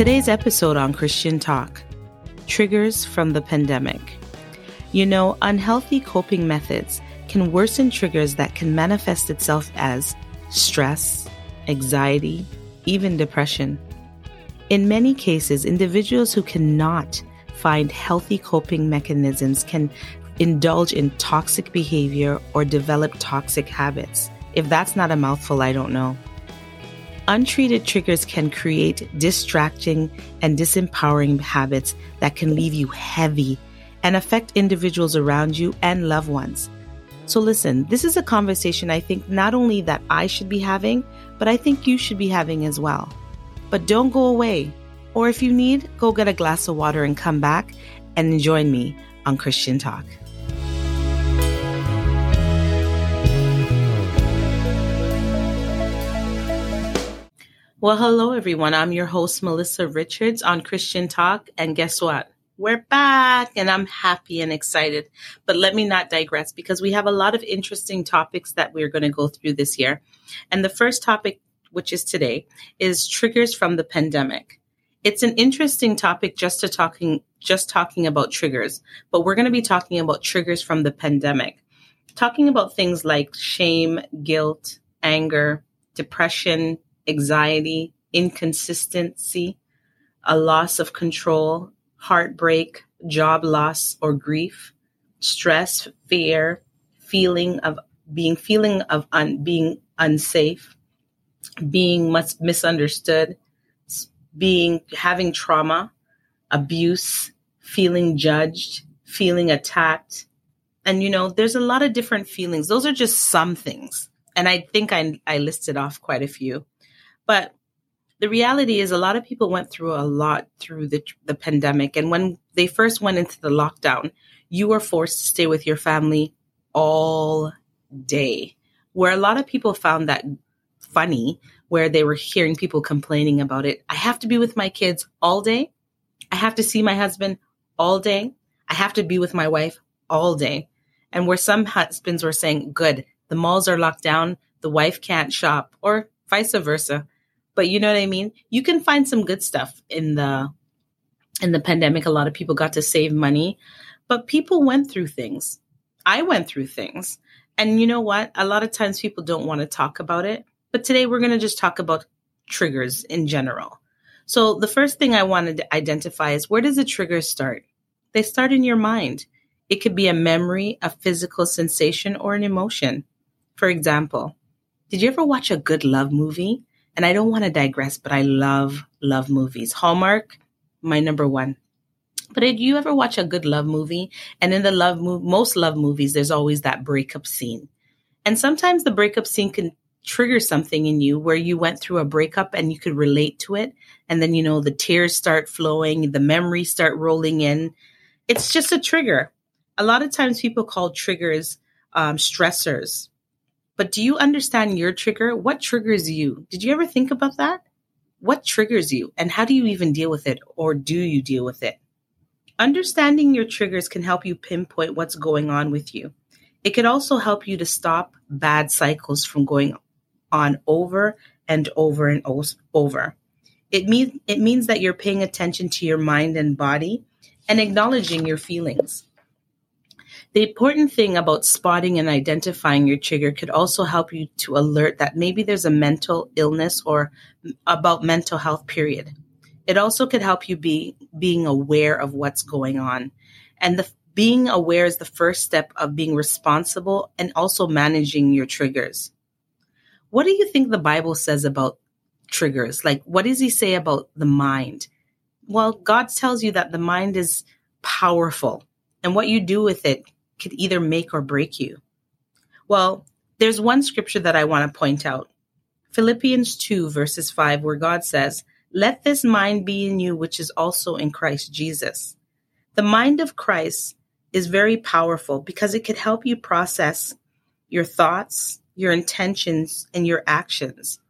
Today's episode on Christian Talk Triggers from the Pandemic. You know, unhealthy coping methods can worsen triggers that can manifest itself as stress, anxiety, even depression. In many cases, individuals who cannot find healthy coping mechanisms can indulge in toxic behavior or develop toxic habits. If that's not a mouthful, I don't know. Untreated triggers can create distracting and disempowering habits that can leave you heavy and affect individuals around you and loved ones. So, listen, this is a conversation I think not only that I should be having, but I think you should be having as well. But don't go away. Or if you need, go get a glass of water and come back and join me on Christian Talk. Well, hello, everyone. I'm your host, Melissa Richards on Christian Talk. And guess what? We're back and I'm happy and excited. But let me not digress because we have a lot of interesting topics that we're going to go through this year. And the first topic, which is today, is triggers from the pandemic. It's an interesting topic just to talking, just talking about triggers, but we're going to be talking about triggers from the pandemic, talking about things like shame, guilt, anger, depression, anxiety, inconsistency, a loss of control, heartbreak, job loss or grief, stress, fear, feeling of being feeling of un, being unsafe, being misunderstood, being having trauma, abuse, feeling judged, feeling attacked. And you know, there's a lot of different feelings. Those are just some things. And I think I I listed off quite a few. But the reality is a lot of people went through a lot through the, the pandemic. And when they first went into the lockdown, you were forced to stay with your family all day. Where a lot of people found that funny, where they were hearing people complaining about it. I have to be with my kids all day. I have to see my husband all day. I have to be with my wife all day. And where some husbands were saying, good, the malls are locked down, the wife can't shop, or vice versa. But you know what I mean? You can find some good stuff in the in the pandemic. A lot of people got to save money, but people went through things. I went through things. And you know what? A lot of times people don't want to talk about it. But today we're going to just talk about triggers in general. So the first thing I wanted to identify is where does a trigger start? They start in your mind. It could be a memory, a physical sensation, or an emotion. For example, did you ever watch a good love movie? And I don't want to digress, but I love love movies. Hallmark, my number one. But did you ever watch a good love movie? And in the love mo- most love movies, there's always that breakup scene. And sometimes the breakup scene can trigger something in you where you went through a breakup and you could relate to it. And then, you know, the tears start flowing, the memories start rolling in. It's just a trigger. A lot of times people call triggers um, stressors. But do you understand your trigger? What triggers you? Did you ever think about that? What triggers you and how do you even deal with it or do you deal with it? Understanding your triggers can help you pinpoint what's going on with you. It could also help you to stop bad cycles from going on over and over and over. It means it means that you're paying attention to your mind and body and acknowledging your feelings. The important thing about spotting and identifying your trigger could also help you to alert that maybe there's a mental illness or about mental health period. It also could help you be being aware of what's going on. And the being aware is the first step of being responsible and also managing your triggers. What do you think the Bible says about triggers? Like, what does he say about the mind? Well, God tells you that the mind is powerful and what you do with it could either make or break you. Well, there's one scripture that I want to point out Philippians 2, verses 5, where God says, Let this mind be in you, which is also in Christ Jesus. The mind of Christ is very powerful because it could help you process your thoughts, your intentions, and your actions.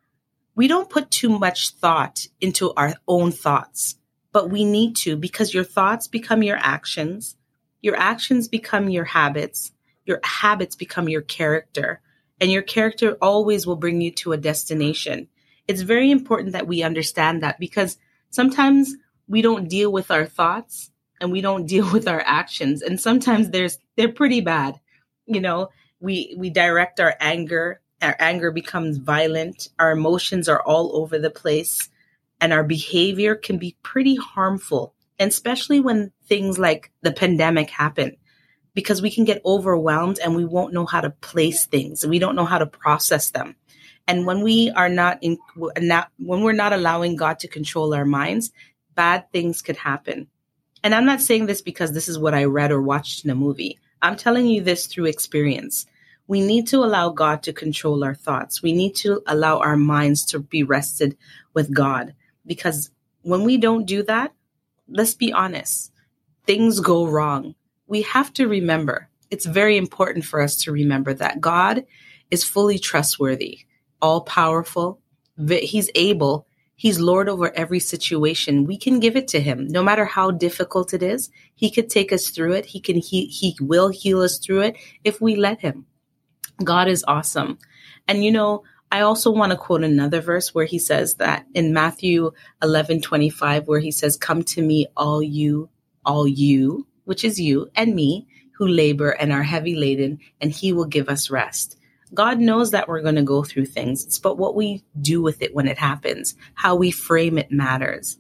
We don't put too much thought into our own thoughts, but we need to because your thoughts become your actions your actions become your habits, your habits become your character, and your character always will bring you to a destination. It's very important that we understand that because Sometimes we don't deal with our thoughts and we don't deal with our actions. And sometimes there's they're pretty bad. You know, we we direct our anger, our anger becomes violent, our emotions are all over the place, and our behavior can be pretty harmful. And especially when things like the pandemic happen because we can get overwhelmed and we won't know how to place things. We don't know how to process them. And when we are not in, not, when we're not allowing God to control our minds, bad things could happen. And I'm not saying this because this is what I read or watched in a movie. I'm telling you this through experience. We need to allow God to control our thoughts. We need to allow our minds to be rested with God because when we don't do that, let's be honest, things go wrong we have to remember, it's very important for us to remember that God is fully trustworthy, all powerful. He's able. He's Lord over every situation. We can give it to him. No matter how difficult it is, he could take us through it. He can, he, he will heal us through it if we let him. God is awesome. And you know, I also want to quote another verse where he says that in Matthew 11, 25, where he says, come to me, all you, all you which is you and me, who labor and are heavy laden, and he will give us rest. God knows that we're going to go through things, It's but what we do with it when it happens, how we frame it matters.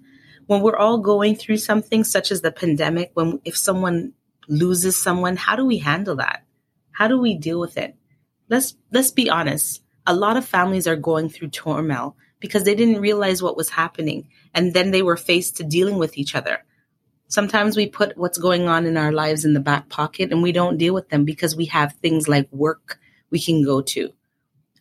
When we're all going through something such as the pandemic, when if someone loses someone, how do we handle that? How do we deal with it? Let's let's be honest. A lot of families are going through turmoil because they didn't realize what was happening and then they were faced to dealing with each other. Sometimes we put what's going on in our lives in the back pocket and we don't deal with them because we have things like work we can go to,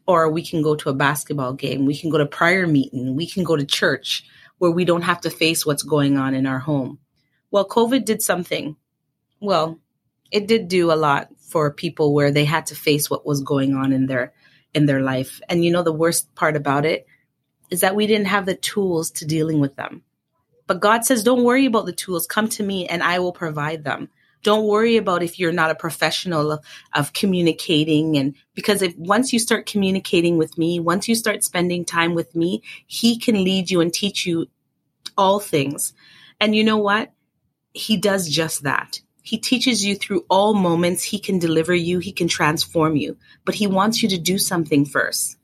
or we can go to a basketball game, we can go to prayer meeting, we can go to church where we don't have to face what's going on in our home. Well, COVID did something. Well, it did do a lot for people where they had to face what was going on in their in their life. And you know the worst part about it is that we didn't have the tools to dealing with them. But God says, don't worry about the tools. Come to me and I will provide them. Don't worry about if you're not a professional of, of communicating. And because if once you start communicating with me, once you start spending time with me, he can lead you and teach you all things. And you know what? He does just that. He teaches you through all moments. He can deliver you. He can transform you, but he wants you to do something first.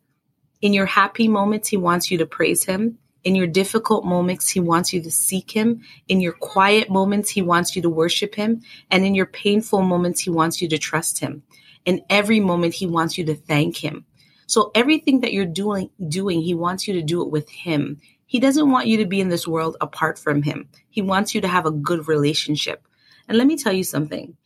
In your happy moments, he wants you to praise him. In your difficult moments, He wants you to seek Him. In your quiet moments, He wants you to worship Him. And in your painful moments, He wants you to trust Him. In every moment, He wants you to thank Him. So everything that you're doing, doing, He wants you to do it with Him. He doesn't want you to be in this world apart from Him. He wants you to have a good relationship. And let me tell you something.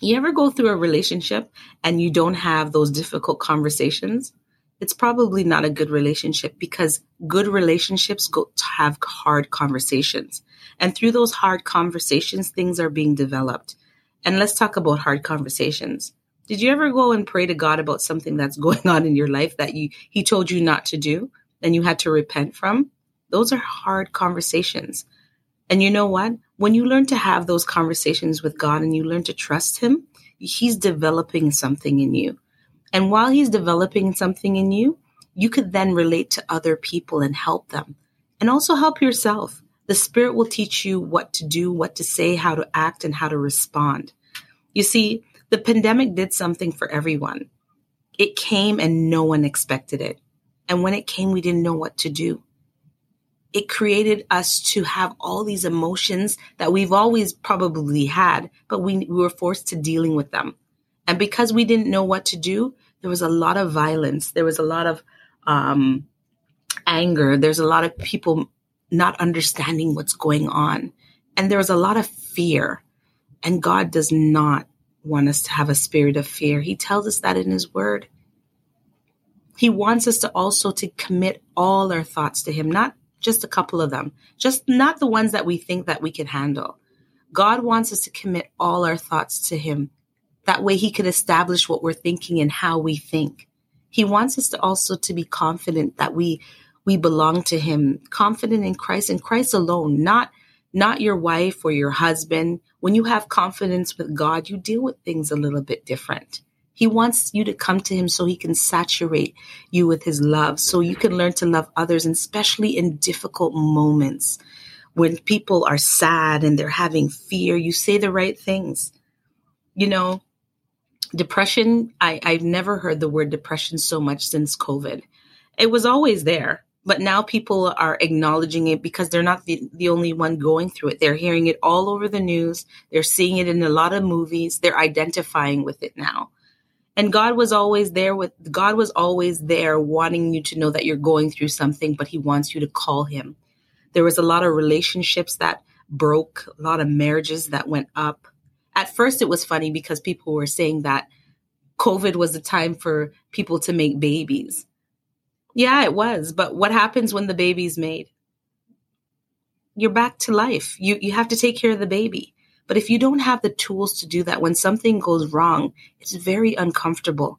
You ever go through a relationship and you don't have those difficult conversations? It's probably not a good relationship because good relationships go to have hard conversations. And through those hard conversations, things are being developed. And let's talk about hard conversations. Did you ever go and pray to God about something that's going on in your life that you he told you not to do and you had to repent from? Those are hard conversations. And you know what? When you learn to have those conversations with God and you learn to trust him, he's developing something in you. And while he's developing something in you, you could then relate to other people and help them and also help yourself. The Spirit will teach you what to do, what to say, how to act, and how to respond. You see, the pandemic did something for everyone. It came and no one expected it. And when it came, we didn't know what to do. It created us to have all these emotions that we've always probably had, but we, we were forced to dealing with them. And because we didn't know what to do, there was a lot of violence. There was a lot of um, anger. There's a lot of people not understanding what's going on. And there was a lot of fear. And God does not want us to have a spirit of fear. He tells us that in his word. He wants us to also to commit all our thoughts to him, not just a couple of them, just not the ones that we think that we can handle. God wants us to commit all our thoughts to him that way he could establish what we're thinking and how we think. He wants us to also to be confident that we we belong to him, confident in Christ and Christ alone, not not your wife or your husband. When you have confidence with God, you deal with things a little bit different. He wants you to come to him so he can saturate you with his love, so you can learn to love others, and especially in difficult moments when people are sad and they're having fear, you say the right things. You know, depression, I, I've never heard the word depression so much since COVID. It was always there, but now people are acknowledging it because they're not the, the only one going through it. They're hearing it all over the news. They're seeing it in a lot of movies. They're identifying with it now. And God was always there with God was always there wanting you to know that you're going through something, but he wants you to call him. There was a lot of relationships that broke, a lot of marriages that went up. At first it was funny because people were saying that COVID was a time for people to make babies. Yeah, it was, but what happens when the baby's made? You're back to life. You you have to take care of the baby. But if you don't have the tools to do that, when something goes wrong, it's very uncomfortable.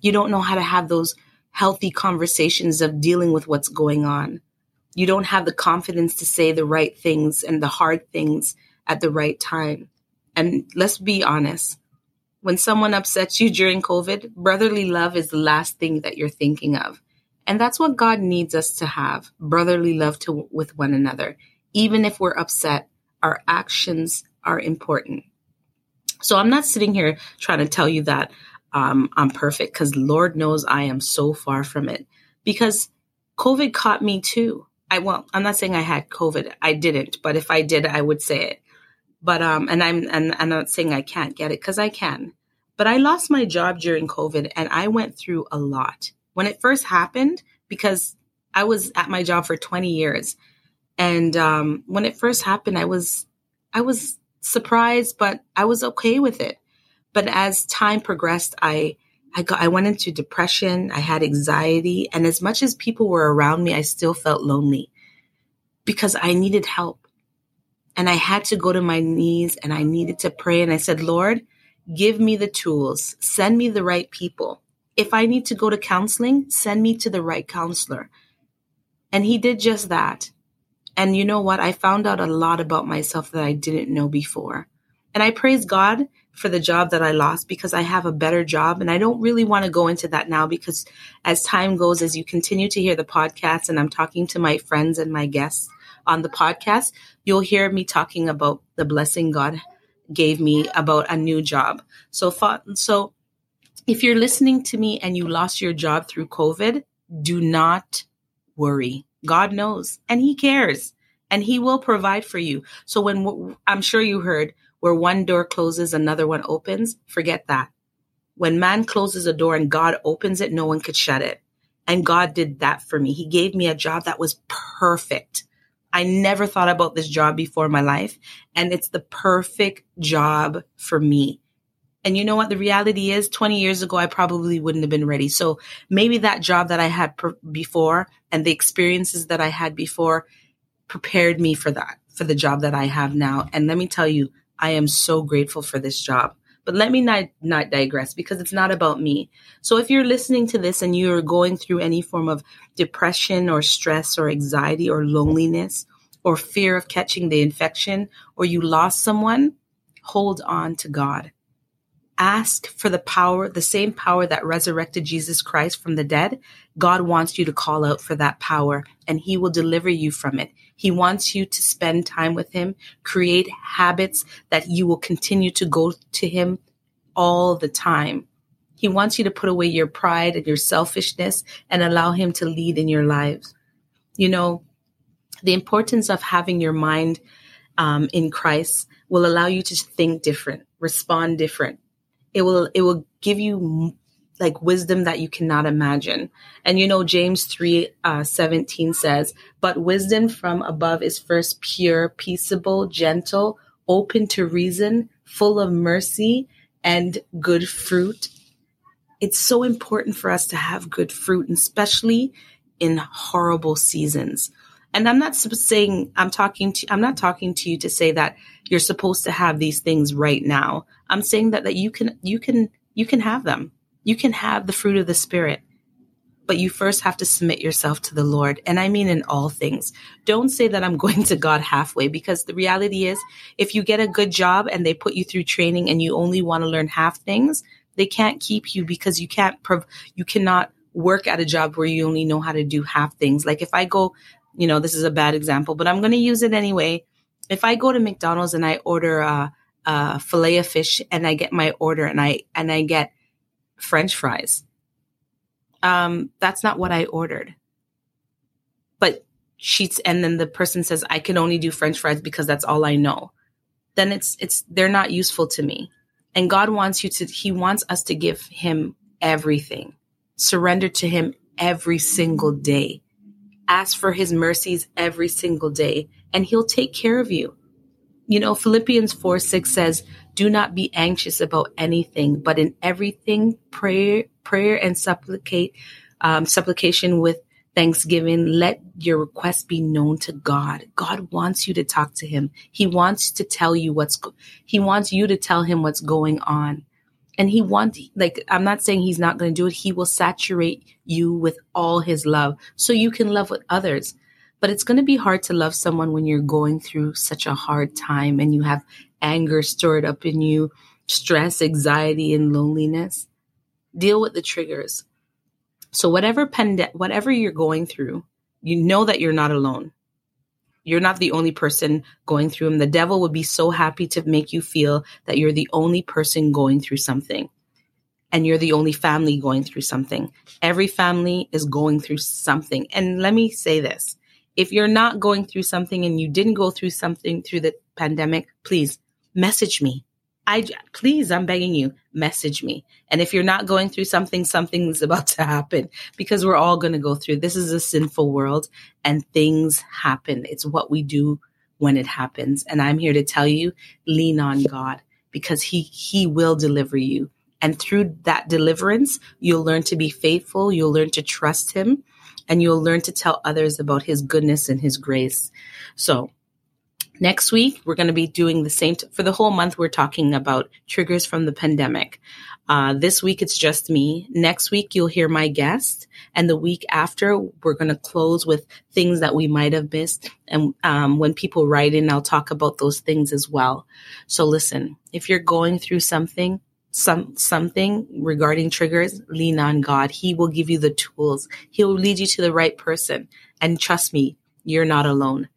You don't know how to have those healthy conversations of dealing with what's going on. You don't have the confidence to say the right things and the hard things at the right time. And let's be honest when someone upsets you during COVID, brotherly love is the last thing that you're thinking of. And that's what God needs us to have brotherly love to, with one another. Even if we're upset, our actions are important. So I'm not sitting here trying to tell you that um, I'm perfect because Lord knows I am so far from it because COVID caught me too. I well, I'm not saying I had COVID. I didn't, but if I did, I would say it. But um, and I'm and I'm not saying I can't get it because I can. But I lost my job during COVID, and I went through a lot when it first happened because I was at my job for 20 years, and um, when it first happened, I was I was surprised, but I was okay with it. But as time progressed, I I got I went into depression, I had anxiety, and as much as people were around me, I still felt lonely because I needed help. And I had to go to my knees and I needed to pray. And I said, Lord, give me the tools, send me the right people. If I need to go to counseling, send me to the right counselor. And he did just that. And you know what? I found out a lot about myself that I didn't know before. And I praise God for the job that I lost because I have a better job. And I don't really want to go into that now because as time goes, as you continue to hear the podcast and I'm talking to my friends and my guests on the podcast, you'll hear me talking about the blessing God gave me about a new job. So, so if you're listening to me and you lost your job through COVID, do not worry. God knows and he cares and he will provide for you. So when I'm sure you heard where one door closes, another one opens, forget that. When man closes a door and God opens it, no one could shut it. And God did that for me. He gave me a job that was perfect. I never thought about this job before in my life, and it's the perfect job for me. And you know what? The reality is 20 years ago, I probably wouldn't have been ready. So maybe that job that I had pr- before and the experiences that I had before prepared me for that, for the job that I have now. And let me tell you, I am so grateful for this job. But let me not, not digress because it's not about me. So if you're listening to this and you're going through any form of depression or stress or anxiety or loneliness or fear of catching the infection or you lost someone, hold on to God. Ask for the power, the same power that resurrected Jesus Christ from the dead. God wants you to call out for that power and he will deliver you from it. He wants you to spend time with him, create habits that you will continue to go to him all the time. He wants you to put away your pride and your selfishness and allow him to lead in your lives. You know, the importance of having your mind um, in Christ will allow you to think different, respond different. It will, it will give you like wisdom that you cannot imagine. And you know, James 3 uh, 17 says, But wisdom from above is first pure, peaceable, gentle, open to reason, full of mercy and good fruit. It's so important for us to have good fruit, especially in horrible seasons. And I'm not saying I'm talking to I'm not talking to you to say that you're supposed to have these things right now. I'm saying that that you can you can you can have them you can have the fruit of the Spirit, but you first have to submit yourself to the Lord. And I mean in all things. Don't say that I'm going to God halfway because the reality is if you get a good job and they put you through training and you only want to learn half things, They can't keep you because you can't, prov- you cannot work at a job where you only know how to do half things. Like if I go, you know, this is a bad example, but I'm going to use it anyway. If I go to McDonald's and I order a, a fillet of fish and I get my order and I, and I get French fries, um, that's not what I ordered. But she's, and then the person says, I can only do French fries because that's all I know. Then it's, it's, they're not useful to me. And God wants you to, He wants us to give Him everything Surrender to Him every single day. Ask for His mercies every single day, and He'll take care of you. You know, Philippians 4 6 says, Do not be anxious about anything, but in everything, prayer, prayer and supplicate, um, supplication with thanksgiving, let your request be known to God. God wants you to talk to him. He wants to tell you what's, he wants you to tell him what's going on and he wants like i'm not saying he's not going to do it he will saturate you with all his love so you can love with others but it's going to be hard to love someone when you're going through such a hard time and you have anger stored up in you stress anxiety and loneliness deal with the triggers so whatever whatever you're going through you know that you're not alone you're not the only person going through them. The devil would be so happy to make you feel that you're the only person going through something and you're the only family going through something. Every family is going through something. And let me say this if you're not going through something and you didn't go through something through the pandemic, please message me. I please, I'm begging you, message me. And if you're not going through something, something's about to happen because we're all going to go through. This is a sinful world and things happen. It's what we do when it happens. And I'm here to tell you, lean on God because he, he will deliver you. And through that deliverance, you'll learn to be faithful. You'll learn to trust him and you'll learn to tell others about his goodness and his grace. So Next week, we're going to be doing the same. T- for the whole month, we're talking about triggers from the pandemic. Uh, this week, it's just me. Next week, you'll hear my guest. And the week after, we're going to close with things that we might have missed. And um, when people write in, I'll talk about those things as well. So listen, if you're going through something, some something regarding triggers, lean on God. He will give you the tools. He will lead you to the right person. And trust me, you're not alone.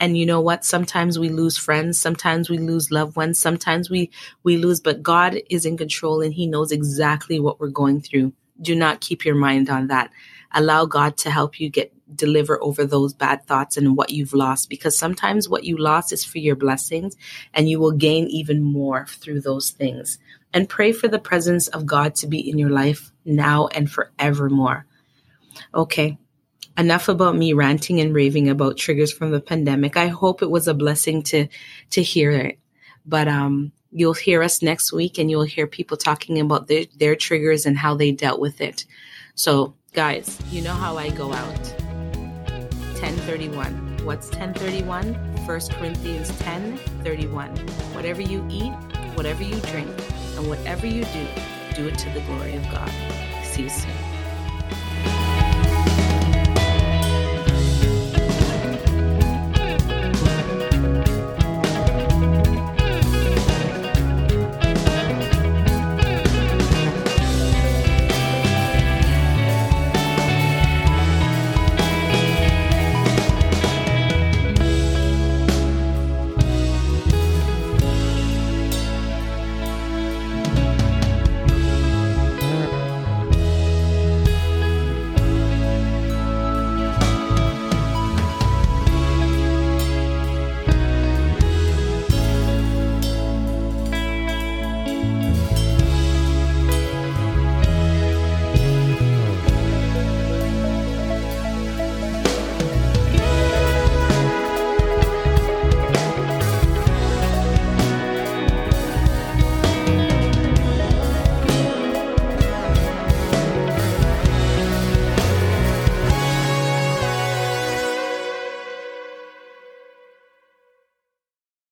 And you know what? Sometimes we lose friends. Sometimes we lose loved ones. Sometimes we, we lose, but God is in control and he knows exactly what we're going through. Do not keep your mind on that. Allow God to help you get deliver over those bad thoughts and what you've lost because sometimes what you lost is for your blessings and you will gain even more through those things. And pray for the presence of God to be in your life now and forevermore. Okay enough about me ranting and raving about triggers from the pandemic. I hope it was a blessing to to hear it. But um you'll hear us next week and you'll hear people talking about their, their triggers and how they dealt with it. So, guys, you know how I go out. 1031. What's 1031? 1 Corinthians 10 31. Whatever you eat, whatever you drink, and whatever you do, do it to the glory of God. See you soon.